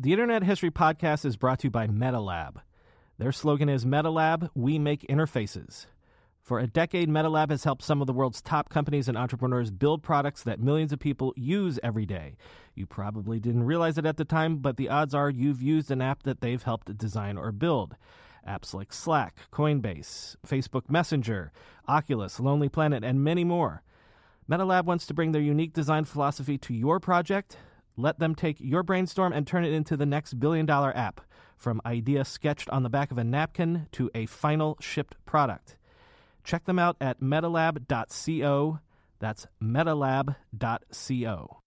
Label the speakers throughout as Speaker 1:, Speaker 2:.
Speaker 1: The Internet History Podcast is brought to you by MetaLab. Their slogan is MetaLab, we make interfaces. For a decade, MetaLab has helped some of the world's top companies and entrepreneurs build products that millions of people use every day. You probably didn't realize it at the time, but the odds are you've used an app that they've helped design or build. Apps like Slack, Coinbase, Facebook Messenger, Oculus, Lonely Planet, and many more. MetaLab wants to bring their unique design philosophy to your project let them take your brainstorm and turn it into the next billion dollar app, from idea sketched on the back of a napkin to a final shipped product. Check them out at metalab.co. That's metalab.co.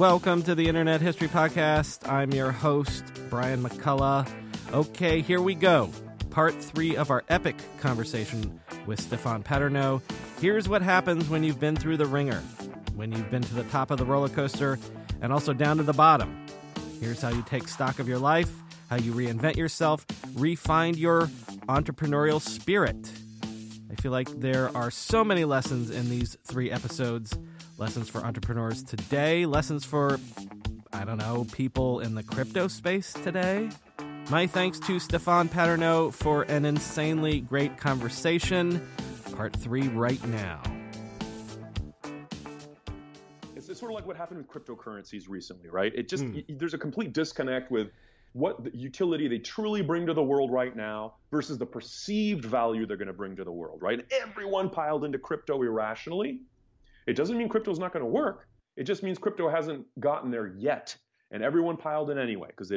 Speaker 1: Welcome to the Internet History Podcast. I'm your host, Brian McCullough. Okay, here we go. Part three of our epic conversation with Stephan Paternot. Here's what happens when you've been through the wringer, when you've been to the top of the roller coaster, and also down to the bottom. Here's how you take stock of your life, how you reinvent yourself, refine your entrepreneurial spirit. I feel like there are so many lessons in these three episodes lessons for entrepreneurs today, lessons for, I don't know, people in the crypto space today. My thanks to Stephan Paternot for an insanely great conversation. Part three right now.
Speaker 2: It's, it's sort of like what happened with cryptocurrencies recently, right? It just, mm. there's a complete disconnect with what the utility they truly bring to the world right now versus the perceived value they're going to bring to the world, right? everyone piled into crypto irrationally it doesn't mean crypto is not going to work. It just means crypto hasn't gotten there yet, and everyone piled in anyway because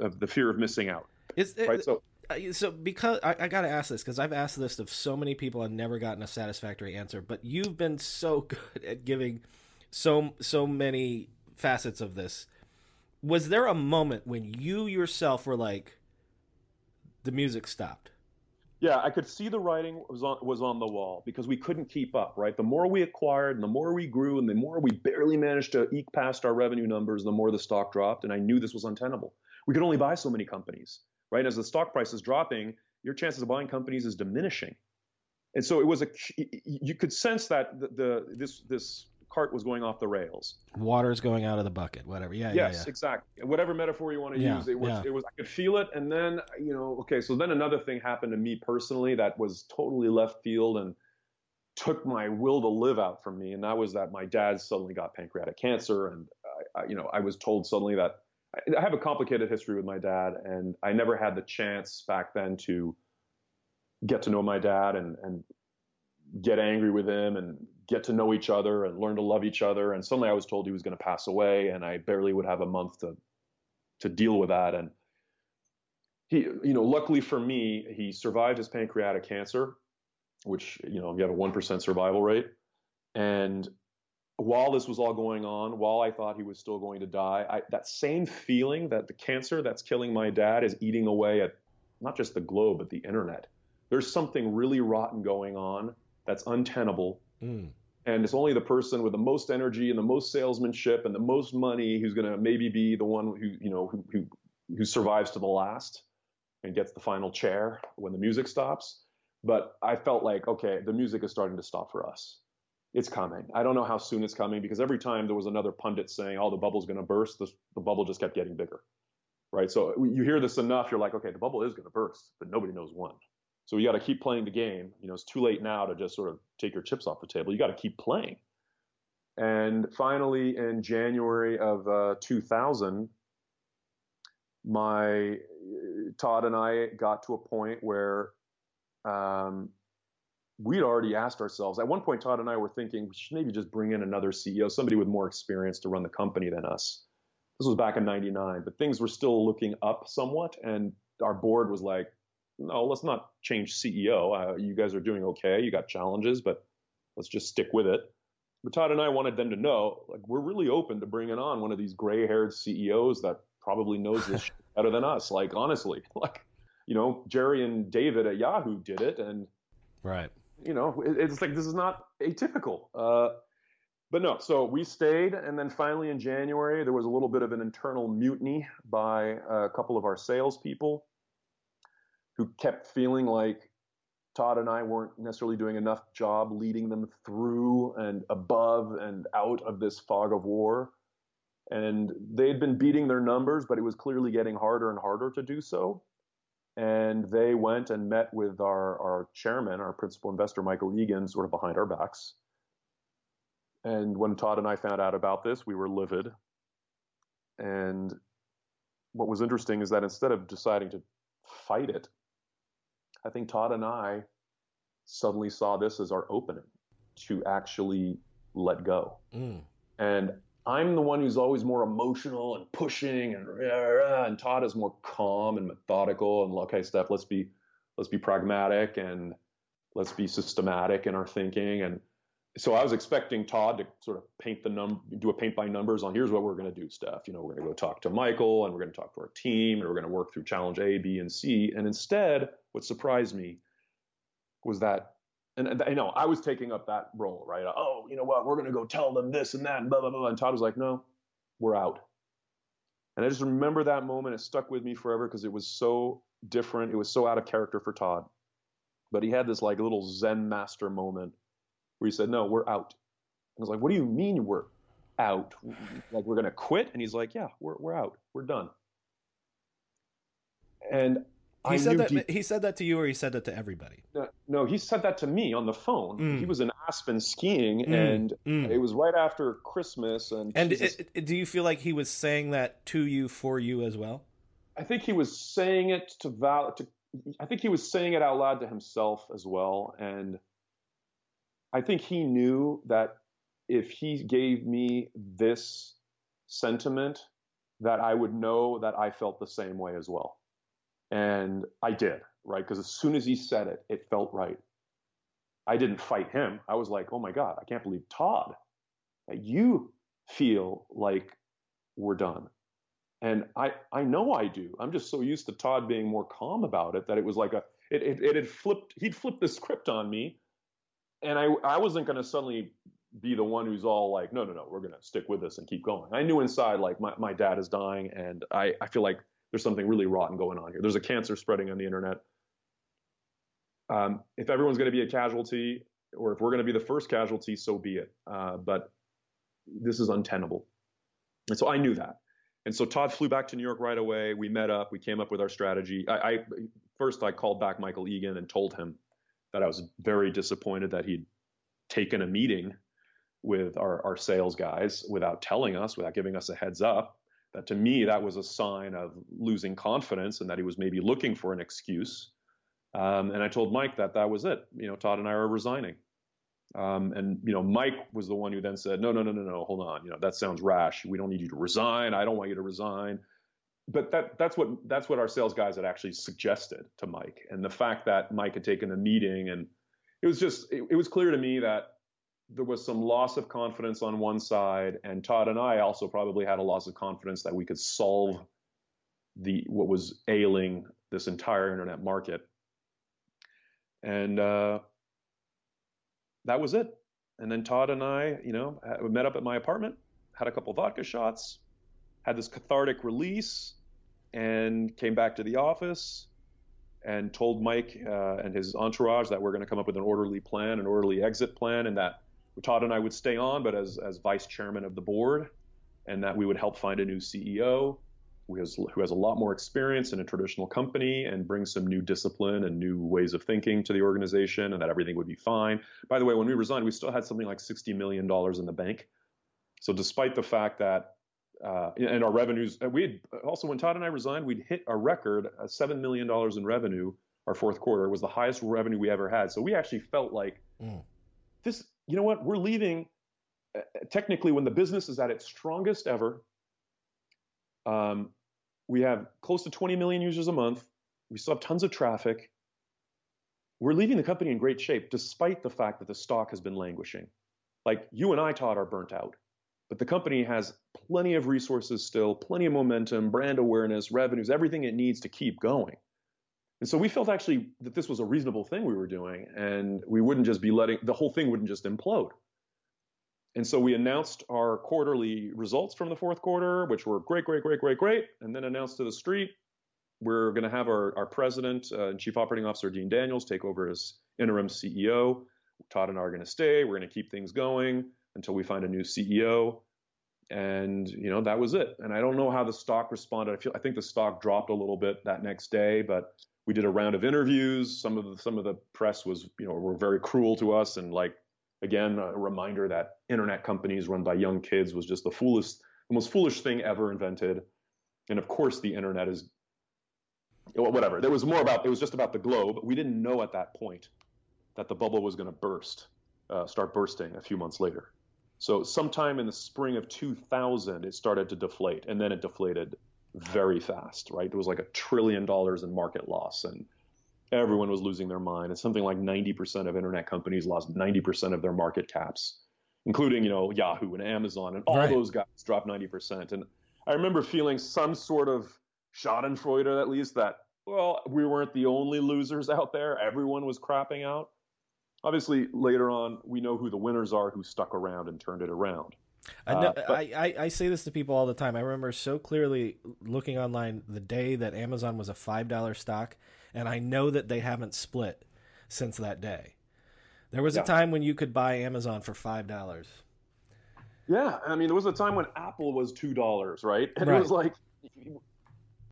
Speaker 2: of the fear of missing out.
Speaker 1: Is right? so. So because I, I got to ask this because I've asked this of so many people and never gotten a satisfactory answer. But you've been so good at giving so so many facets of this. Was there a moment when you yourself were like, the music stopped?
Speaker 2: Yeah, I could see the writing was on was on the wall because we couldn't keep up, right? The more we acquired and the more we grew and the more we barely managed to eke past our revenue numbers, the more the stock dropped. And I knew this was untenable. We could only buy so many companies, right? As the stock price is dropping, your chances of buying companies is diminishing. And so it was a you could sense that the, the this this cart was going off the rails.
Speaker 1: Water's going out of the bucket, whatever. Yeah,
Speaker 2: yes, yeah, yeah. exactly. Whatever metaphor you want to yeah, use, it was, yeah. it was. I could feel it, and then you know, okay. So then another thing happened to me personally that was totally left field and took my will to live out from me, and that was that my dad suddenly got pancreatic cancer, and I, I, you know, I was told suddenly that I have a complicated history with my dad, and I never had the chance back then to get to know my dad and and get angry with him and get to know each other and learn to love each other. And suddenly I was told he was going to pass away, and I barely would have a month to to deal with that. And he, you know, luckily for me, he survived his pancreatic cancer, which you know you have a one percent survival rate. And while this was all going on, while I thought he was still going to die, I, that same feeling that the cancer that's killing my dad is eating away at not just the globe but the internet. There's something really rotten going on that's untenable Mm. And it's only the person with the most energy and the most salesmanship and the most money who's going to maybe be the one who, you know, who, who, who survives to the last and gets the final chair when the music stops. But I felt like, okay, the music is starting to stop for us. It's coming. I don't know how soon it's coming because every time there was another pundit saying, oh, the bubble's going to burst, the, the bubble just kept getting bigger. Right. So you hear this enough, you're like, okay, the bubble is going to burst, but nobody knows when. So you got to keep playing the game. You know, it's too late now to just sort of take your chips off the table. You got to keep playing. And finally, in January of uh, 2000, my Todd and I got to a point where um, we'd already asked ourselves. At one point, Todd and I were thinking we should maybe just bring in another CEO, somebody with more experience to run the company than us. This was back in '99, but things were still looking up somewhat, and our board was like, no, let's not change CEO. Uh, you guys are doing okay. You got challenges, but let's just stick with it. But Todd and I wanted them to know, like, we're really open to bringing on one of these gray-haired CEOs that probably knows this better than us. Like, honestly, like, you know, Jerry and David at Yahoo did it, and
Speaker 1: right.
Speaker 2: You know, it, it's like this is not atypical. Uh, but no, so we stayed, and then finally in January there was a little bit of an internal mutiny by a couple of our salespeople who kept feeling like Todd and I weren't necessarily doing enough job leading them through and above and out of this fog of war. And they'd been beating their numbers, but it was clearly getting harder and harder to do so. And they went and met with our, our chairman, our principal investor, Michael Egan, sort of behind our backs. And when Todd and I found out about this, we were livid. And what was interesting is that instead of deciding to fight it, I think Todd and I suddenly saw this as our opening to actually let go. Mm. And I'm the one who's always more emotional and pushing, and and Todd is more calm and methodical. And okay, Steph, let's be let's be pragmatic and let's be systematic in our thinking. And so I was expecting Todd to sort of paint the num do a paint by numbers on here's what we're going to do, Steph. You know, we're going to go talk to Michael and we're going to talk to our team and we're going to work through challenge A, B, and C. And instead, what surprised me was that, and, you know, I was taking up that role, right? Oh, you know what? We're going to go tell them this and that and blah blah blah. And Todd was like, no, we're out. And I just remember that moment. It stuck with me forever because it was so different. It was so out of character for Todd. But he had this like little Zen master moment where he said, "No, we're out." I was like, "What do you mean we're out? Like we're gonna quit?" And he's like, "Yeah, we're we're out. We're done." And
Speaker 1: he I said that deep, he said that to you, or he said that to everybody.
Speaker 2: No, no he said that to me on the phone. Mm. He was in Aspen skiing, mm. and mm. it was right after Christmas. And
Speaker 1: and it, it, do you feel like he was saying that to you for you as well?
Speaker 2: I think he was saying it to Val. To, I think he was saying it out loud to himself as well, and I think he knew that if he gave me this sentiment, that I would know that I felt the same way as well. And I did, right? Because as soon as he said it, it felt right. I didn't fight him. I was like, oh my God, I can't believe Todd, that you feel like we're done. And I, I know I do. I'm just so used to Todd being more calm about it that it was like a, it, it, it had flipped, he'd flipped the script on me and I I wasn't going to suddenly be the one who's all like, no, no, no, we're going to stick with this and keep going. I knew inside like my, my dad is dying and I, I feel like there's something really rotten going on here. There's a cancer spreading on the internet. Um, if everyone's going to be a casualty or if we're going to be the first casualty, so be it. Uh, but this is untenable. And so I knew that. And so Todd flew back to New York right away. We met up. We came up with our strategy. I, I first I called back Michael Egan and told him that I was very disappointed that he'd taken a meeting with our, our sales guys without telling us, without giving us a heads up. That to me, that was a sign of losing confidence and that he was maybe looking for an excuse. Um, and I told Mike that that was it. You know, Todd and I are resigning. Um, and you know, Mike was the one who then said, "No, no, no, no, no, hold on. You know, that sounds rash. We don't need you to resign. I don't want you to resign." but that that's what that's what our sales guys had actually suggested to Mike, and the fact that Mike had taken a meeting, and it was just it, it was clear to me that there was some loss of confidence on one side, and Todd and I also probably had a loss of confidence that we could solve the what was ailing this entire internet market, and uh, that was it. And then Todd and I, you know, met up at my apartment, had a couple vodka shots, had this cathartic release and came back to the office and told Mike uh, and his entourage that we're going to come up with an orderly plan, an orderly exit plan, and that Todd and I would stay on, but as, as vice chairman of the board, and that we would help find a new CEO who has, who has a lot more experience in a traditional company and bring some new discipline and new ways of thinking to the organization, and that everything would be fine. By the way, when we resigned, we still had something like $60 million in the bank. So despite the fact that uh, and our revenues. We had also when Todd and I resigned, we'd hit a record uh, seven million dollars in revenue. Our fourth quarter was the highest revenue we ever had. So we actually felt like mm. this. You know what? We're leaving. Uh, technically, when the business is at its strongest ever, um, we have close to 20 million users a month. We still have tons of traffic. We're leaving the company in great shape, despite the fact that the stock has been languishing. Like you and I, Todd, are burnt out. But the company has plenty of resources still, plenty of momentum, brand awareness, revenues, everything it needs to keep going. And so we felt actually that this was a reasonable thing we were doing, and we wouldn't just be letting the whole thing wouldn't just implode. And so we announced our quarterly results from the fourth quarter, which were great, great, great, great, great, and then announced to the street we're going to have our, our president uh, and chief operating officer, Dean Daniels, take over as interim CEO. Todd and I are going to stay. We're going to keep things going until we find a new CEO. And you know that was it. And I don't know how the stock responded. I feel I think the stock dropped a little bit that next day, but we did a round of interviews. Some of the some of the press was you know were very cruel to us and like again a reminder that internet companies run by young kids was just the foolish the most foolish thing ever invented. And of course the internet is whatever. There was more about it was just about the globe. We didn't know at that point that the bubble was going to burst, uh, start bursting a few months later. So sometime in the spring of 2000, it started to deflate, and then it deflated very fast. Right, it was like a trillion dollars in market loss, and everyone was losing their mind. And something like 90% of internet companies lost 90% of their market caps, including you know Yahoo and Amazon, and all right. those guys dropped 90%. And I remember feeling some sort of Schadenfreude, at least that well, we weren't the only losers out there. Everyone was crapping out obviously later on we know who the winners are who stuck around and turned it around.
Speaker 1: I, know, uh, but, I, I, say this to people all the time. I remember so clearly looking online the day that Amazon was a five dollar stock, and I know that they haven't split since that day. There was yeah. a time when you could buy Amazon for five dollars.
Speaker 2: Yeah, I mean, there was a time when Apple was two dollars, right? And right. it was like,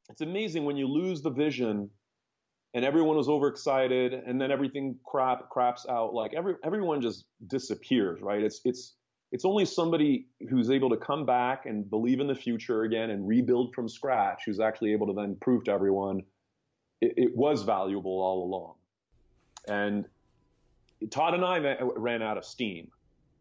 Speaker 2: it's amazing when you lose the vision and everyone was overexcited and then everything crap craps out like every everyone just disappears right it's it's it's only somebody who's able to come back and believe in the future again and rebuild from scratch who's actually able to then prove to everyone it, it was valuable all along and todd and i ran out of steam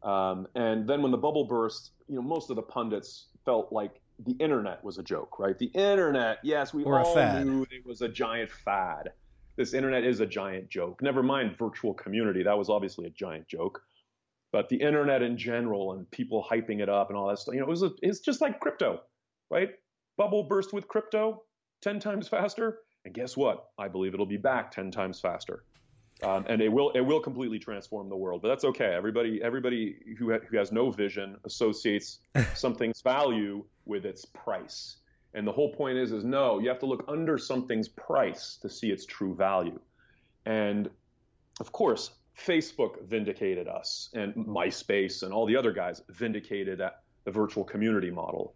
Speaker 2: um, and then when the bubble burst you know most of the pundits felt like the internet was a joke, right? The internet, yes, we or all knew it was a giant fad this internet is a giant joke. Never mind virtual community. That was obviously a giant joke. But the internet in general and people hyping it up and all that stuff, you know, it was a, it's just like crypto, right? Bubble burst with crypto 10 times faster. And guess what? I believe it'll be back 10 times faster. Um, and it will it will completely transform the world. But that's okay. Everybody everybody who ha- who has no vision associates something's value with its price. And the whole point is, is no, you have to look under something's price to see its true value. And of course, Facebook vindicated us, and MySpace and all the other guys vindicated the virtual community model.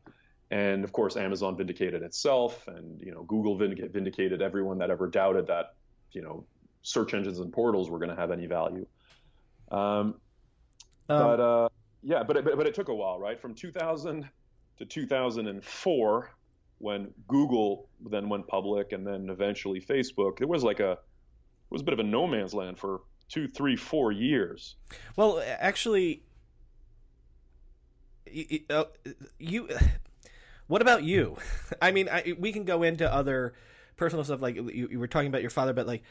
Speaker 2: And of course, Amazon vindicated itself, and you know, Google vindicated everyone that ever doubted that you know search engines and portals were going to have any value. Um, um, but uh, yeah, but it, but it took a while, right? From 2000 to 2004, when Google then went public and then eventually Facebook, it was like a it was a bit of a no man's land for two, three, four years.
Speaker 1: Well, actually, you, uh, you what about you? I mean, I, we can go into other personal stuff like you, you, were talking about your father, but like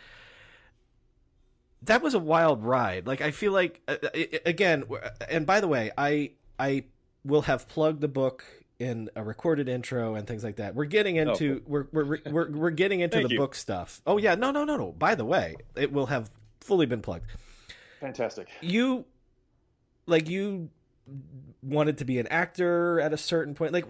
Speaker 1: that was a wild ride. Like I feel like uh, uh again, and by the way, I I will have plugged the book in a recorded intro and things like that. We're getting into oh. we're, we're we're we're getting into the you. book stuff. Oh yeah, no no no no. By the way, it will have fully been plugged.
Speaker 2: Fantastic.
Speaker 1: You like you wanted to be an actor at a certain point. Like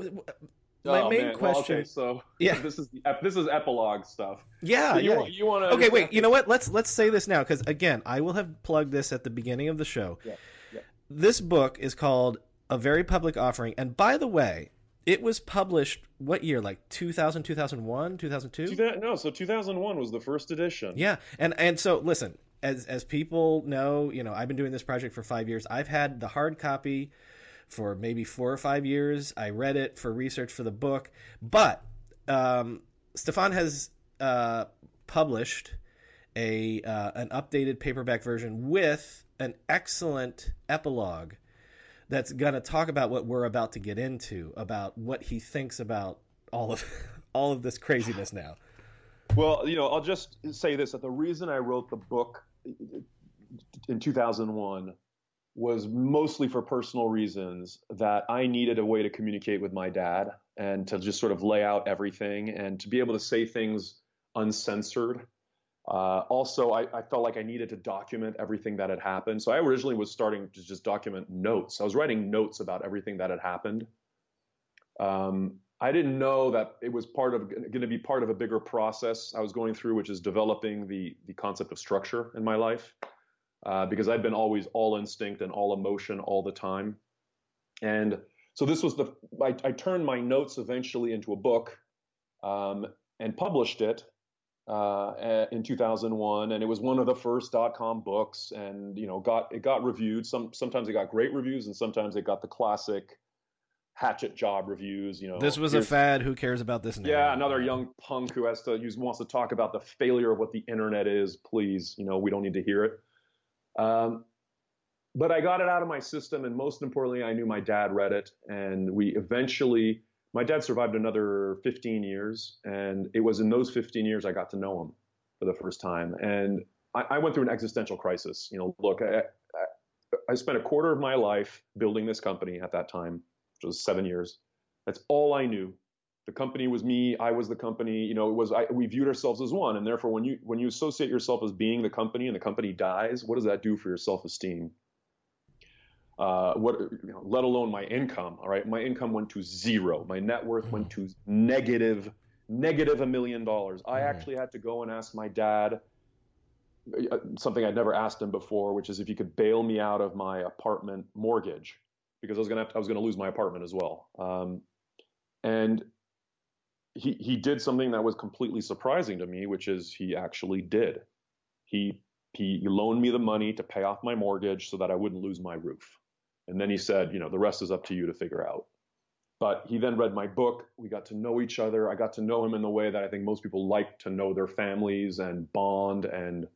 Speaker 1: my oh, main man. question. Well, okay,
Speaker 2: so yeah, this is this is epilogue stuff.
Speaker 1: Yeah,
Speaker 2: so
Speaker 1: you,
Speaker 2: yeah. You want to?
Speaker 1: Okay, wait. You know what? Let's let's say this now because again, I will have plugged this at the beginning of the show. Yeah. yeah. This book is called A Very Public Offering, and by the way, it was published what year? Like 2000, 2001, 2002?
Speaker 2: No, so 2001 was the first edition.
Speaker 1: Yeah. And and so listen, as as people know, you know, I've been doing this project for 5 years. I've had the hard copy for maybe 4 or 5 years. I read it for research for the book, but um, Stephan has uh, published a uh, an updated paperback version with an excellent epilogue that's going to talk about what we're about to get into about what he thinks about all of all of this craziness now.
Speaker 2: Well, you know, I'll just say this that the reason I wrote the book in 2001 was mostly for personal reasons that I needed a way to communicate with my dad and to just sort of lay out everything and to be able to say things uncensored Uh, also, I, I, felt like I needed to document everything that had happened. So I originally was starting to just document notes. I was writing notes about everything that had happened. Um, I didn't know that it was part of going to be part of a bigger process I was going through, which is developing the the concept of structure in my life, uh, because I'd been always all instinct and all emotion all the time, and so this was the I, I turned my notes eventually into a book, um, and published it uh, in 2001, and it was one of the first dot-com books, and you know got it got reviewed. Some sometimes it got great reviews, and sometimes it got the classic hatchet job reviews. You know,
Speaker 1: this was a fad. Who cares about this
Speaker 2: now? Yeah, another young punk who has to use wants to talk about the failure of what the internet is. Please, you know, we don't need to hear it. Um, but I got it out of my system, and most importantly, I knew my dad read it, and we eventually. My dad survived another 15 years, and it was in those 15 years I got to know him for the first time. And I, I went through an existential crisis. You know, look, I, I, I spent a quarter of my life building this company at that time which was seven years. That's all I knew. The company was me. I was the company. You know, it was I, we viewed ourselves as one, and therefore, when you when you associate yourself as being the company and the company dies, what does that do for your self-esteem? Uh, what, you know, let alone my income. All right, my income went to zero. My net worth went to negative, negative a million dollars. I mm. actually had to go and ask my dad uh, something I'd never asked him before, which is if he could bail me out of my apartment mortgage because I was gonna to, I was gonna lose my apartment as well. Um, and he he did something that was completely surprising to me, which is he actually did. He he loaned me the money to pay off my mortgage so that I wouldn't lose my roof. And then he said, you know, the rest is up to you to figure out. But he then read my book. We got to know each other. I got to know him in the way that I think most people like to know their families and bond and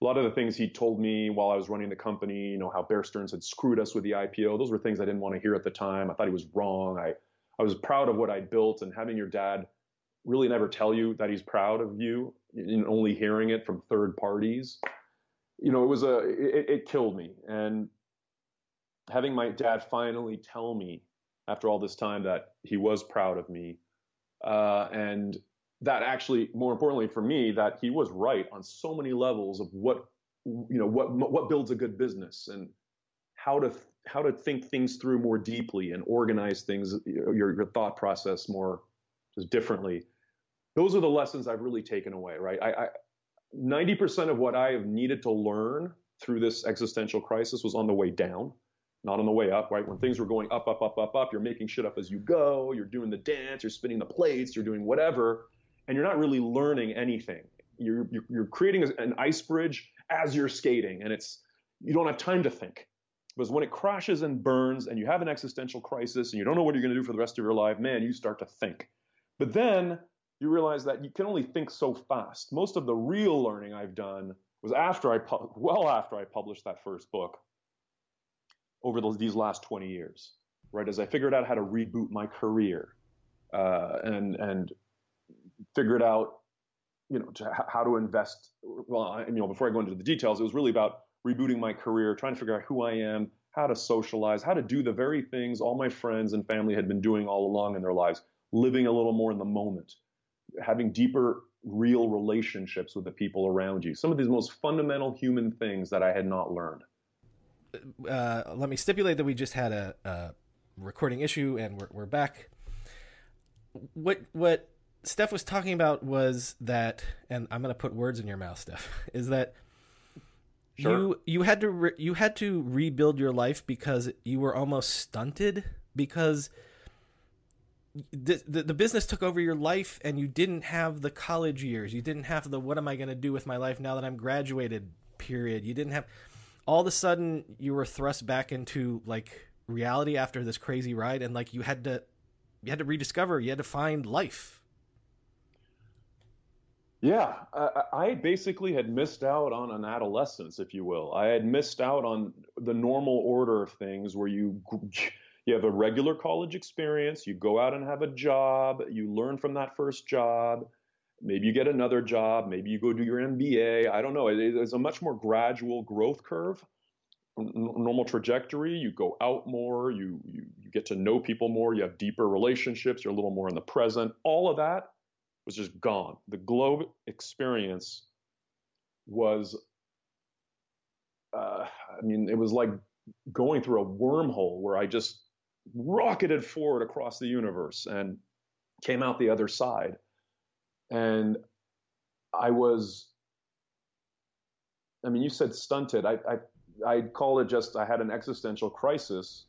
Speaker 2: a lot of the things he told me while I was running the company, you know, how Bear Stearns had screwed us with the IPO, those were things I didn't want to hear at the time. I thought he was wrong. I, I was proud of what I'd built and having your dad really never tell you that he's proud of you and only hearing it from third parties. You know, it was a, it, it killed me. And having my dad finally tell me after all this time that he was proud of me uh, and that actually, more importantly for me, that he was right on so many levels of what you know what what builds a good business and how to how to think things through more deeply and organize things your your thought process more just differently. Those are the lessons I've really taken away. Right, I, I 90% of what I have needed to learn through this existential crisis was on the way down, not on the way up, right? When things were going up, up, up, up, up, you're making shit up as you go, you're doing the dance, you're spinning the plates, you're doing whatever and you're not really learning anything. You're, you're, you're creating an ice bridge as you're skating, and it's you don't have time to think. Because when it crashes and burns, and you have an existential crisis, and you don't know what you're going to do for the rest of your life, man, you start to think. But then you realize that you can only think so fast. Most of the real learning I've done was after I, well after I published that first book, over those, these last 20 years, right? As I figured out how to reboot my career, uh, and and figured out, you know, to, how to invest. Well, I, you know, before I go into the details, it was really about rebooting my career, trying to figure out who I am, how to socialize, how to do the very things all my friends and family had been doing all along in their lives, living a little more in the moment, having deeper, real relationships with the people around you. Some of these most fundamental human things that I had not learned.
Speaker 1: Uh, let me stipulate that we just had a, a recording issue and we're, we're back. What what Steph was talking about was that, and I'm going to put words in your mouth, Steph, is that sure. you you had to re- you had to rebuild your life because you were almost stunted because the, the, the business took over your life and you didn't have the college years. You didn't have the what am I going to do with my life now that I'm graduated period. You didn't have all of a sudden you were thrust back into like reality after this crazy ride and like you had to you had to rediscover, you had to find life
Speaker 2: yeah, I, I basically had missed out on an adolescence, if you will. I had missed out on the normal order of things where you you have a regular college experience, you go out and have a job, you learn from that first job, maybe you get another job, maybe you go do your MBA. I don't know. It, it's a much more gradual growth curve, normal trajectory. You go out more, you, you you get to know people more, you have deeper relationships, you're a little more in the present. All of that was just gone. The globe experience was, uh, I mean, it was like going through a wormhole where I just rocketed forward across the universe and came out the other side. And I was, I mean, you said stunted. I, I, I'd call it just, I had an existential crisis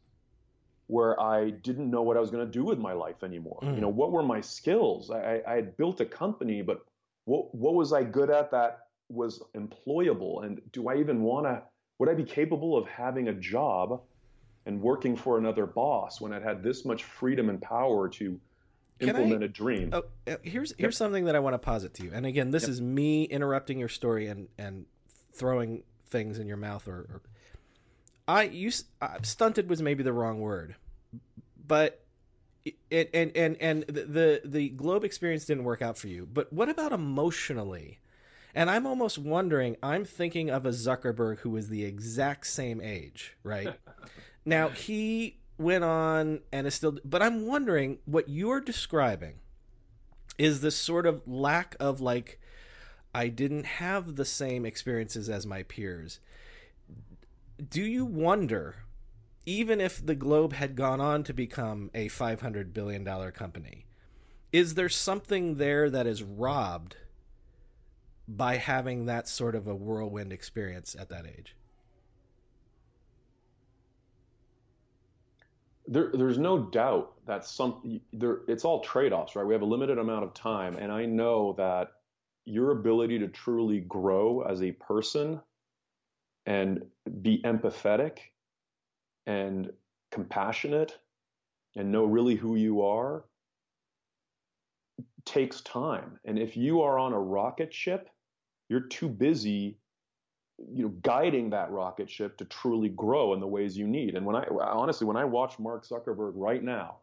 Speaker 2: where I didn't know what I was going to do with my life anymore. Mm. You know, what were my skills? I, I had built a company, but what, what was I good at that was employable? And do I even want to, would I be capable of having a job and working for another boss when I'd had this much freedom and power to implement I, a dream?
Speaker 1: Oh, uh, here's here's yep. something that I want to posit to you. And again, this yep. is me interrupting your story and and throwing things in your mouth or, or I you uh, stunted was maybe the wrong word, but it, and and and the the globe experience didn't work out for you. But what about emotionally? And I'm almost wondering. I'm thinking of a Zuckerberg who was the exact same age, right? now he went on and is still. But I'm wondering what you're describing is this sort of lack of like. I didn't have the same experiences as my peers do you wonder, even if the Globe had gone on to become a $500 billion company, is there something there that is robbed by having that sort of a whirlwind experience at that age?
Speaker 2: There, there's no doubt that some there, it's all trade-offs, right? We have a limited amount of time, and I know that your ability to truly grow as a person and be empathetic and compassionate and know really who you are takes time. And if you are on a rocket ship, you're too busy you know guiding that rocket ship to truly grow in the ways you need and when i honestly when i watch mark zuckerberg right now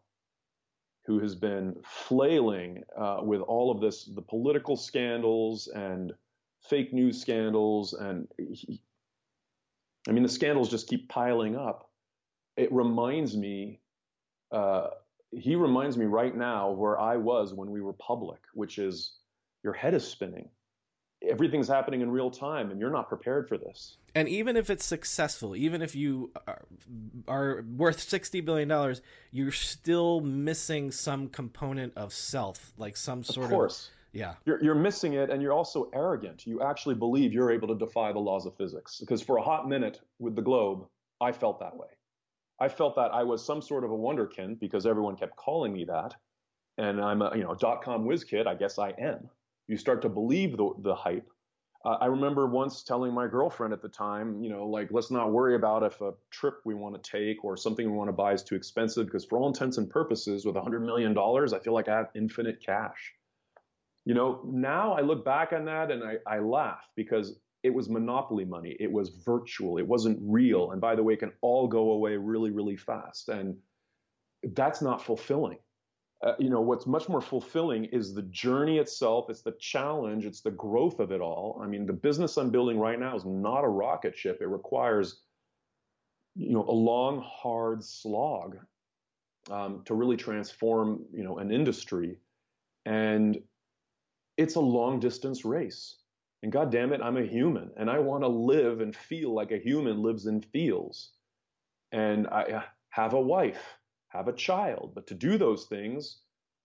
Speaker 2: who has been flailing uh, with all of this the political scandals and fake news scandals and he, I mean, the scandals just keep piling up. It reminds me, uh, he reminds me right now where I was when we were public, which is your head is spinning. Everything's happening in real time, and you're not prepared for this.
Speaker 1: And even if it's successful, even if you are, are worth sixty billion dollars, you're still missing some component of self, like some sort
Speaker 2: of, course.
Speaker 1: of yeah.
Speaker 2: You're, you're missing it and you're also arrogant. You actually believe you're able to defy the laws of physics. Because for a hot minute with the globe, I felt that way. I felt that I was some sort of a wonderkind because everyone kept calling me that. And I'm a, you know, dot com whiz kid. I guess I am. You start to believe the, the hype. Uh, I remember once telling my girlfriend at the time, you know, like, let's not worry about if a trip we want to take or something we want to buy is too expensive because for all intents and purposes, with a $100 million, I feel like I have infinite cash. You know, now I look back on that and I, I laugh because it was monopoly money. It was virtual. It wasn't real. And by the way, it can all go away really, really fast. And that's not fulfilling. Uh, you know, what's much more fulfilling is the journey itself. It's the challenge. It's the growth of it all. I mean, the business I'm building right now is not a rocket ship. It requires, you know, a long, hard slog um, to really transform, you know, an industry. And it's a long distance race. And God damn it, I'm a human and I want to live and feel like a human lives and feels. And I uh, have a wife, have a child. But to do those things,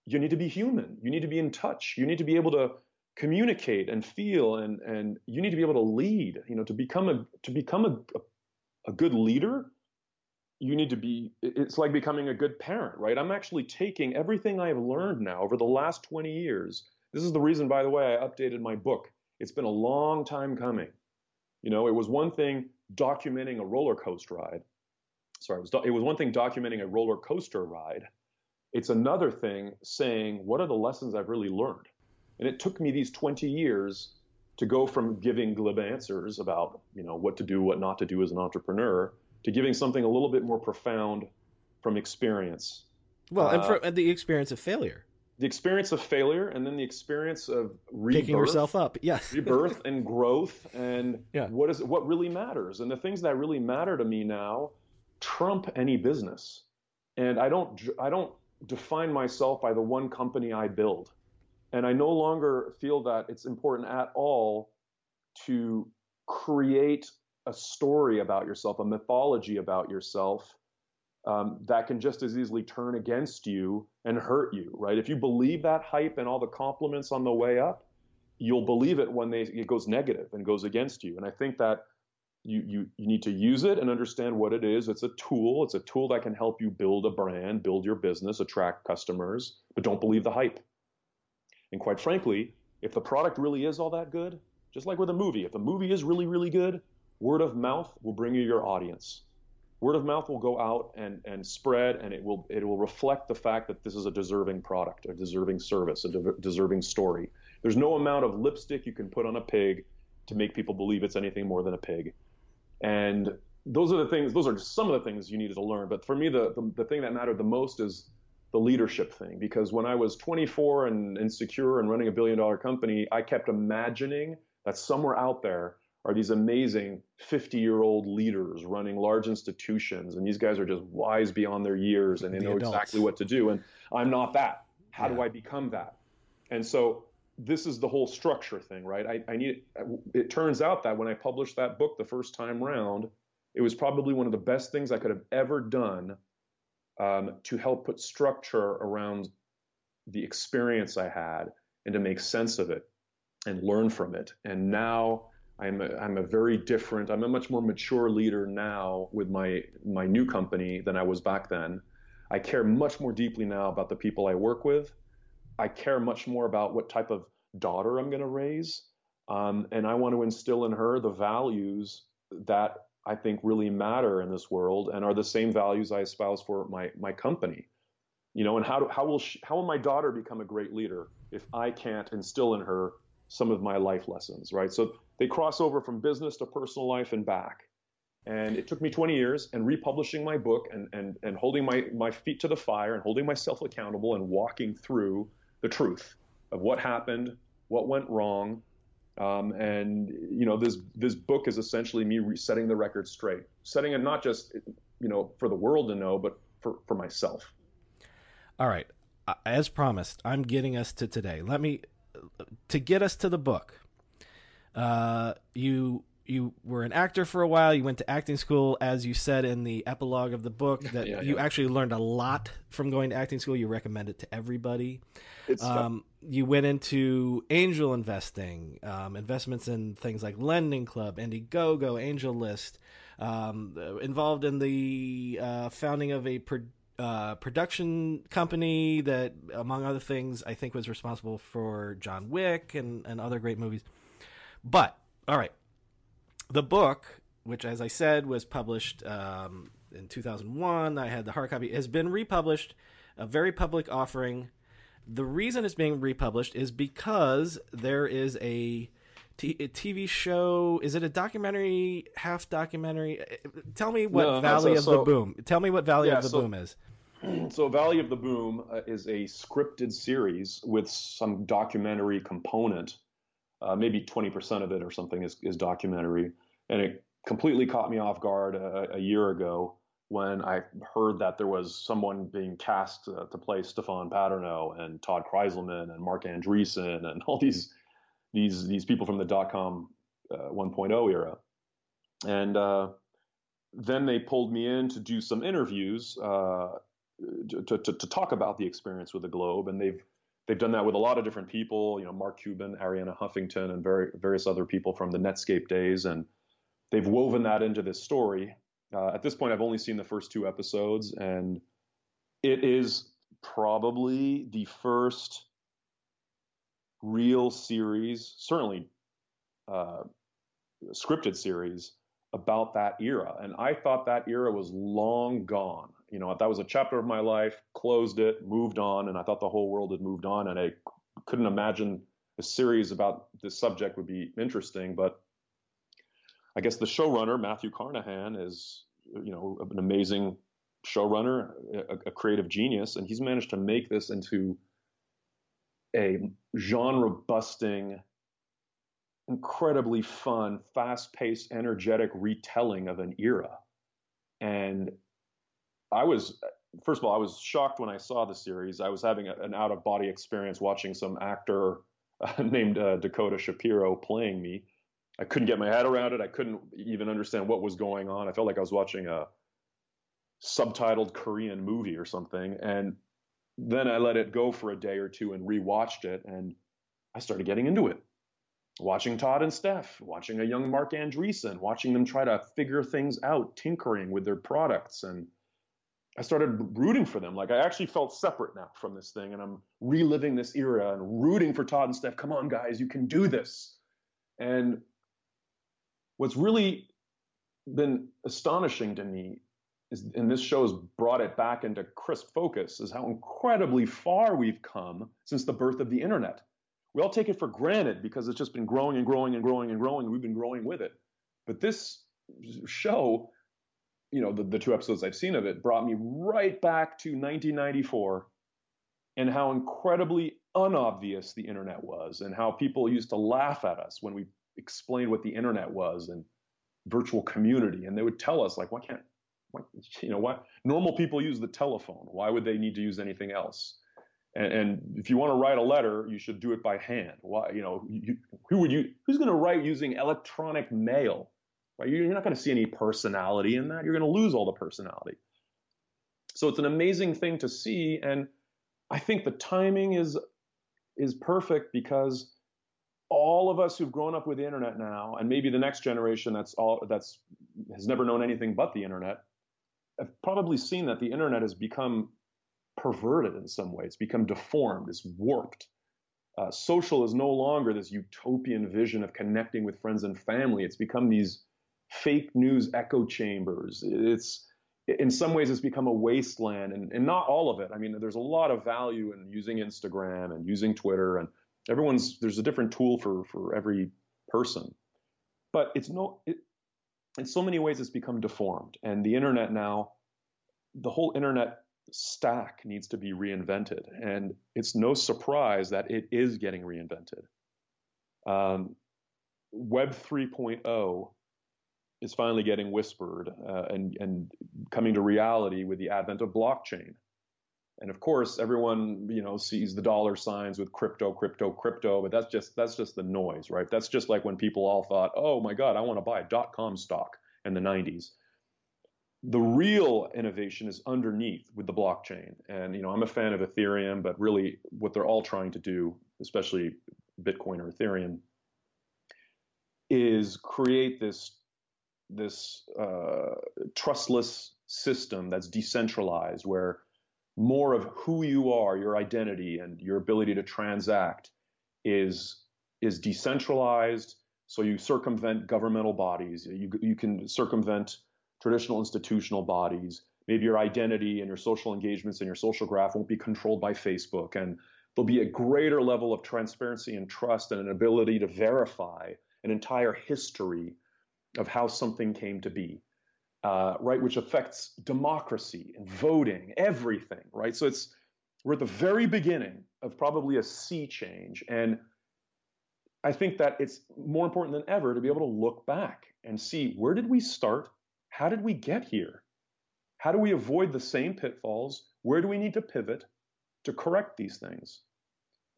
Speaker 2: you need to be human. You need to be in touch. You need to be able to communicate and feel and, and you need to be able to lead, you know, to become a, to become a, a, a good leader. You need to be, it's like becoming a good parent, right? I'm actually taking everything I've learned now over the last 20 years this is the reason, by the way, I updated my book. It's been a long time coming. You know, it was one thing documenting a roller coaster ride. Sorry, it was, it was one thing documenting a roller coaster ride. It's another thing saying, what are the lessons I've really learned? And it took me these 20 years to go from giving glib answers about, you know, what to do, what not to do as an entrepreneur, to giving something a little bit more profound from experience.
Speaker 1: Well, uh, and from the experience of failure
Speaker 2: the experience of failure and then the experience of rebirth,
Speaker 1: picking yourself up, yes,
Speaker 2: rebirth and growth, and yeah. what is what really matters, and the things that really matter to me now trump any business, and I don't I don't define myself by the one company I build, and I no longer feel that it's important at all to create a story about yourself, a mythology about yourself um, that can just as easily turn against you and hurt you, right? If you believe that hype and all the compliments on the way up, you'll believe it when they it goes negative and goes against you. And I think that you you you need to use it and understand what it is. It's a tool. It's a tool that can help you build a brand, build your business, attract customers, but don't believe the hype. And quite frankly, if the product really is all that good, just like with a movie, if a movie is really really good, word of mouth will bring you your audience. Word of mouth will go out and, and spread, and it will it will reflect the fact that this is a deserving product, a deserving service, a de- deserving story. There's no amount of lipstick you can put on a pig to make people believe it's anything more than a pig. And those are the things, those are some of the things you needed to learn. But for me, the, the, the thing that mattered the most is the leadership thing. Because when I was 24 and insecure and running a billion dollar company, I kept imagining that somewhere out there are these amazing 50 year old leaders running large institutions. And these guys are just wise beyond their years and they the know adults. exactly what to do. And I'm not that. How yeah. do I become that? And so this is the whole structure thing, right? I, I need. It turns out that when I published that book the first time round, it was probably one of the best things I could have ever done um, to help put structure around the experience I had and to make sense of it and learn from it. And now I'm a, I'm a very different. I'm a much more mature leader now with my my new company than I was back then. I care much more deeply now about the people I work with I care much more about what type of daughter I'm going to raise. Um, and I want to instill in her the values that I think really matter in this world and are the same values I espouse for my, my company. You know, and how, do, how, will she, how will my daughter become a great leader if I can't instill in her some of my life lessons, right? So they cross over from business to personal life and back. And it took me 20 years and republishing my book and, and, and holding my, my feet to the fire and holding myself accountable and walking through the truth of what happened, what went wrong, um, and you know this this book is essentially me resetting the record straight, setting it not just you know for the world to know, but for for myself.
Speaker 1: All right, as promised, I'm getting us to today. Let me to get us to the book. Uh, you you were an actor for a while. You went to acting school, as you said in the epilogue of the book, that yeah, you actually learned a lot from going to acting school. You recommend it to everybody. Um, you went into angel investing, um, investments in things like Lending Club, Indiegogo, Angel List, um, involved in the uh, founding of a uh, production company that, among other things, I think was responsible for John Wick and, and other great movies. But, all right the book, which, as I said, was published um, in 2001, I had the hard copy, has been republished, a very public offering. The reason it's being republished is because there is a, t- a TV show. Is it a documentary, half documentary? Tell me what no, Valley so, of so, the Boom. Tell me what Valley yeah, of the so, Boom is.
Speaker 2: So, Valley of the Boom uh, is a scripted series with some documentary component uh, maybe 20% of it or something is, is documentary. And it completely caught me off guard a, a year ago when I heard that there was someone being cast uh, to play Stephan Paternot and Todd Krizelman and Marc Andreessen and all these these these people from the dot com uh, 1.0 era. And uh, then they pulled me in to do some interviews uh, to, to, to, talk about the experience with the Globe, and they've they've done that with a lot of different people, you know, Mark Cuban, Arianna Huffington, and very, various other people from the Netscape days. And they've woven that into this story. Uh, at this point, I've only seen the first two episodes, and it is probably the first real series, certainly uh, scripted series about that era. And I thought that era was long gone you know, that was a chapter of my life, closed it, moved on, and I thought the whole world had moved on, and I couldn't imagine a series about this subject would be interesting. But I guess the showrunner, Matthew Carnahan, is, you know, an amazing showrunner, a, a creative genius, and he's managed to make this into a genre busting, incredibly fun, fast paced, energetic retelling of an era. And I was first of all, I was shocked when I saw the series. I was having a, an out of body experience watching some actor uh, named uh, Dakota Shapiro playing me. I couldn't get my head around it. I couldn't even understand what was going on. I felt like I was watching a subtitled Korean movie or something. And then I let it go for a day or two and rewatched it, and I started getting into it. Watching Todd and Steph, watching a young Marc Andreessen, watching them try to figure things out, tinkering with their products. And I started rooting for them. Like I actually felt separate now from this thing, and I'm reliving this era and rooting for Todd and Steph. Come on, guys, you can do this. And what's really been astonishing to me is, and this show has brought it back into crisp focus, is how incredibly far we've come since the birth of the internet. We all take it for granted because it's just been growing and growing and growing and growing, we've been growing with it. But this show, you know, the, the two episodes I've seen of it brought me right back to 1994 and how incredibly unobvious the internet was and how people used to laugh at us when we explained what the internet was and virtual community and they would tell us like why can't you know, why normal people use the telephone? Why would they need to use anything else? And, and if you want to write a letter, you should do it by hand. Why, you know, you, who would you? Who's going to write using electronic mail? Right? You're not going to see any personality in that. You're going to lose all the personality. So it's an amazing thing to see, and I think the timing is is perfect because all of us who've grown up with the internet now, and maybe the next generation that's all that's has never known anything but the internet, have probably seen that the internet has become perverted in some way. It's become deformed, it's warped. Uh, social is no longer this utopian vision of connecting with friends and family. It's become these fake news echo chambers. It's in some ways it's become a wasteland, and, and not all of it. I mean, there's a lot of value in using Instagram and using Twitter, and everyone's there's a different tool for for every person. But it's no, in so many ways it's become deformed. And the internet now the whole internet stack needs to be reinvented. And it's no surprise that it is getting reinvented. Um, web 3.0 is finally getting whispered uh, and, and coming to reality with the advent of blockchain and of course, everyone you know sees the dollar signs with crypto, crypto, crypto, but that's just that's just the noise, right? That's just like when people all thought, "Oh my God, I want to buy dot com stock" in the 90s. The real innovation is underneath with the blockchain, and you know I'm a fan of Ethereum, but really what they're all trying to do, especially Bitcoin or Ethereum, is create this this uh, trustless system that's decentralized where more of who you are, your identity, and your ability to transact is is decentralized. So you circumvent governmental bodies. You you can circumvent traditional institutional bodies. Maybe your identity and your social engagements and your social graph won't be controlled by Facebook, and there'll be a greater level of transparency and trust and an ability to verify an entire history of how something came to be uh, right, which affects democracy and voting, everything, right? So it's we're at the very beginning of probably a sea change, and I think that it's more important than ever to be able to look back and see where did we start, how did we get here, how do we avoid the same pitfalls, where do we need to pivot to correct these things.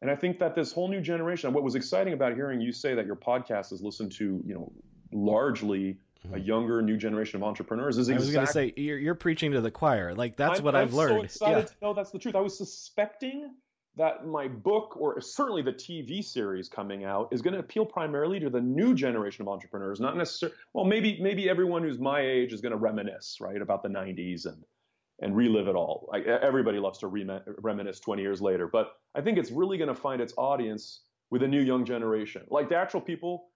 Speaker 2: And I think that this whole new generation, what was exciting about hearing you say that your podcast is listened to, you know, largely a mm-hmm. younger new generation of entrepreneurs is exactly.
Speaker 1: I was going to say you're, you're preaching to the choir. Like that's
Speaker 2: I'm,
Speaker 1: what
Speaker 2: i
Speaker 1: have learned.
Speaker 2: So excited yeah. to know that's the truth. I was suspecting that my book or certainly the TV series coming out is going to appeal primarily to the new generation of entrepreneurs, not necessarily. Well, maybe maybe everyone who's my age is going to reminisce right about the '90s and and relive it all. Like everybody loves to reminisce 20 years later, but I think it's really going to find its audience with a new young generation, like the actual people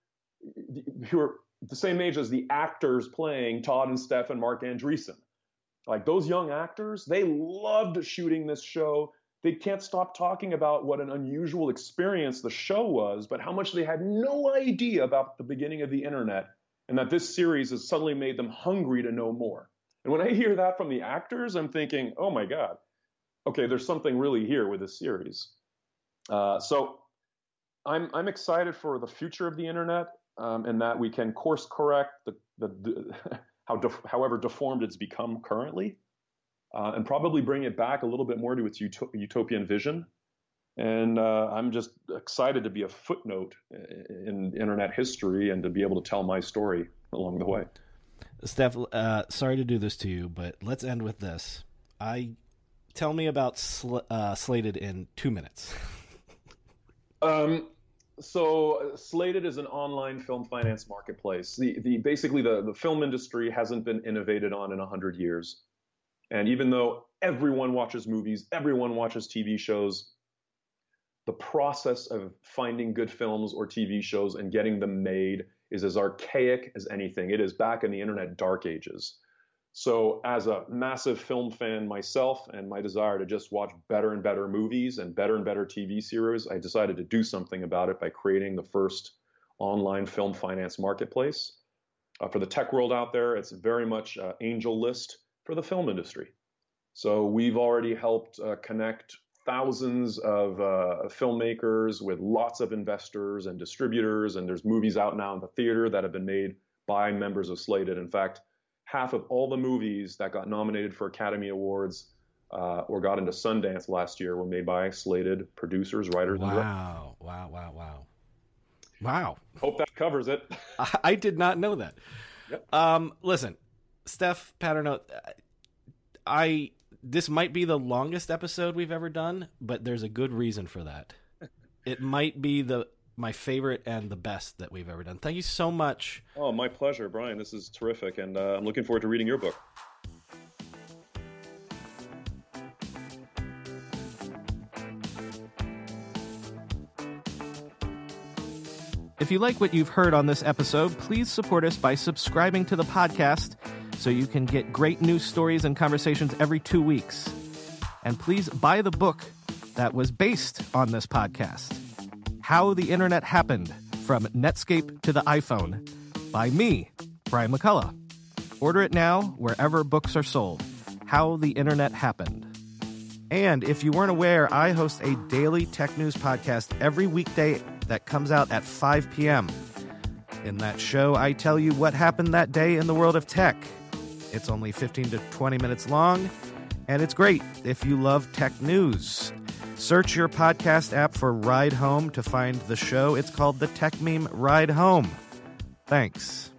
Speaker 2: who are the same age as the actors playing Todd and Steph and Marc Andreessen. Like those young actors, they loved shooting this show. They can't stop talking about what an unusual experience the show was, but how much they had no idea about the beginning of the internet and that this series has suddenly made them hungry to know more. And when I hear that from the actors, I'm thinking, oh my God, okay, there's something really here with this series. Uh, so I'm, I'm excited for the future of the internet um, and that we can course correct the, the, the how def, however deformed it's become currently, uh, and probably bring it back a little bit more to its utop- utopian vision. And uh, I'm just excited to be a footnote in internet history and to be able to tell my story along the way.
Speaker 1: Steph, uh, sorry to do this to you, but let's end with this. I tell me about sl- uh, Slated in two minutes.
Speaker 2: um, so Slated is an online film finance marketplace. The, the basically the, the film industry hasn't been innovated on in hundred years, and even though everyone watches movies, everyone watches TV shows, the process of finding good films or TV shows and getting them made is as archaic as anything. It is back in the internet dark ages. So, as a massive film fan myself and my desire to just watch better and better movies and better and better TV series, I decided to do something about it by creating the first online film finance marketplace. Uh, for the tech world out there, it's very much uh, AngelList for the film industry. So, we've already helped uh, connect thousands of uh, filmmakers with lots of investors and distributors, and there's movies out now in the theater that have been made by members of Slated. In fact, half of all the movies that got nominated for Academy Awards uh, or got into Sundance last year were made by Slated producers, writers,
Speaker 1: wow.
Speaker 2: and
Speaker 1: Wow! Wow! Wow! Wow! Wow!
Speaker 2: Hope that covers it.
Speaker 1: I, I did not know that. Yep. Um, listen, Steph Paternot, I this might be the longest episode we've ever done, but there's a good reason for that. it might be the my favorite and the best that we've ever done. Thank you so much.
Speaker 2: Oh, my pleasure, Brian. This is terrific, and uh, I'm looking forward to reading your book.
Speaker 1: If you like what you've heard on this episode, please support us by subscribing to the podcast so you can get great news stories and conversations every two weeks. And please buy the book that was based on this podcast How the Internet Happened From Netscape to the iPhone by me, Brian McCullough. Order it now wherever books are sold. How the Internet Happened. And if you weren't aware, I host a daily tech news podcast every weekday that comes out at 5 p.m. In that show, I tell you what happened that day in the world of tech. It's only 15 to 20 minutes long, and it's great if you love tech news. Search your podcast app for Ride Home to find the show. It's called the Techmeme Ride Home. Thanks.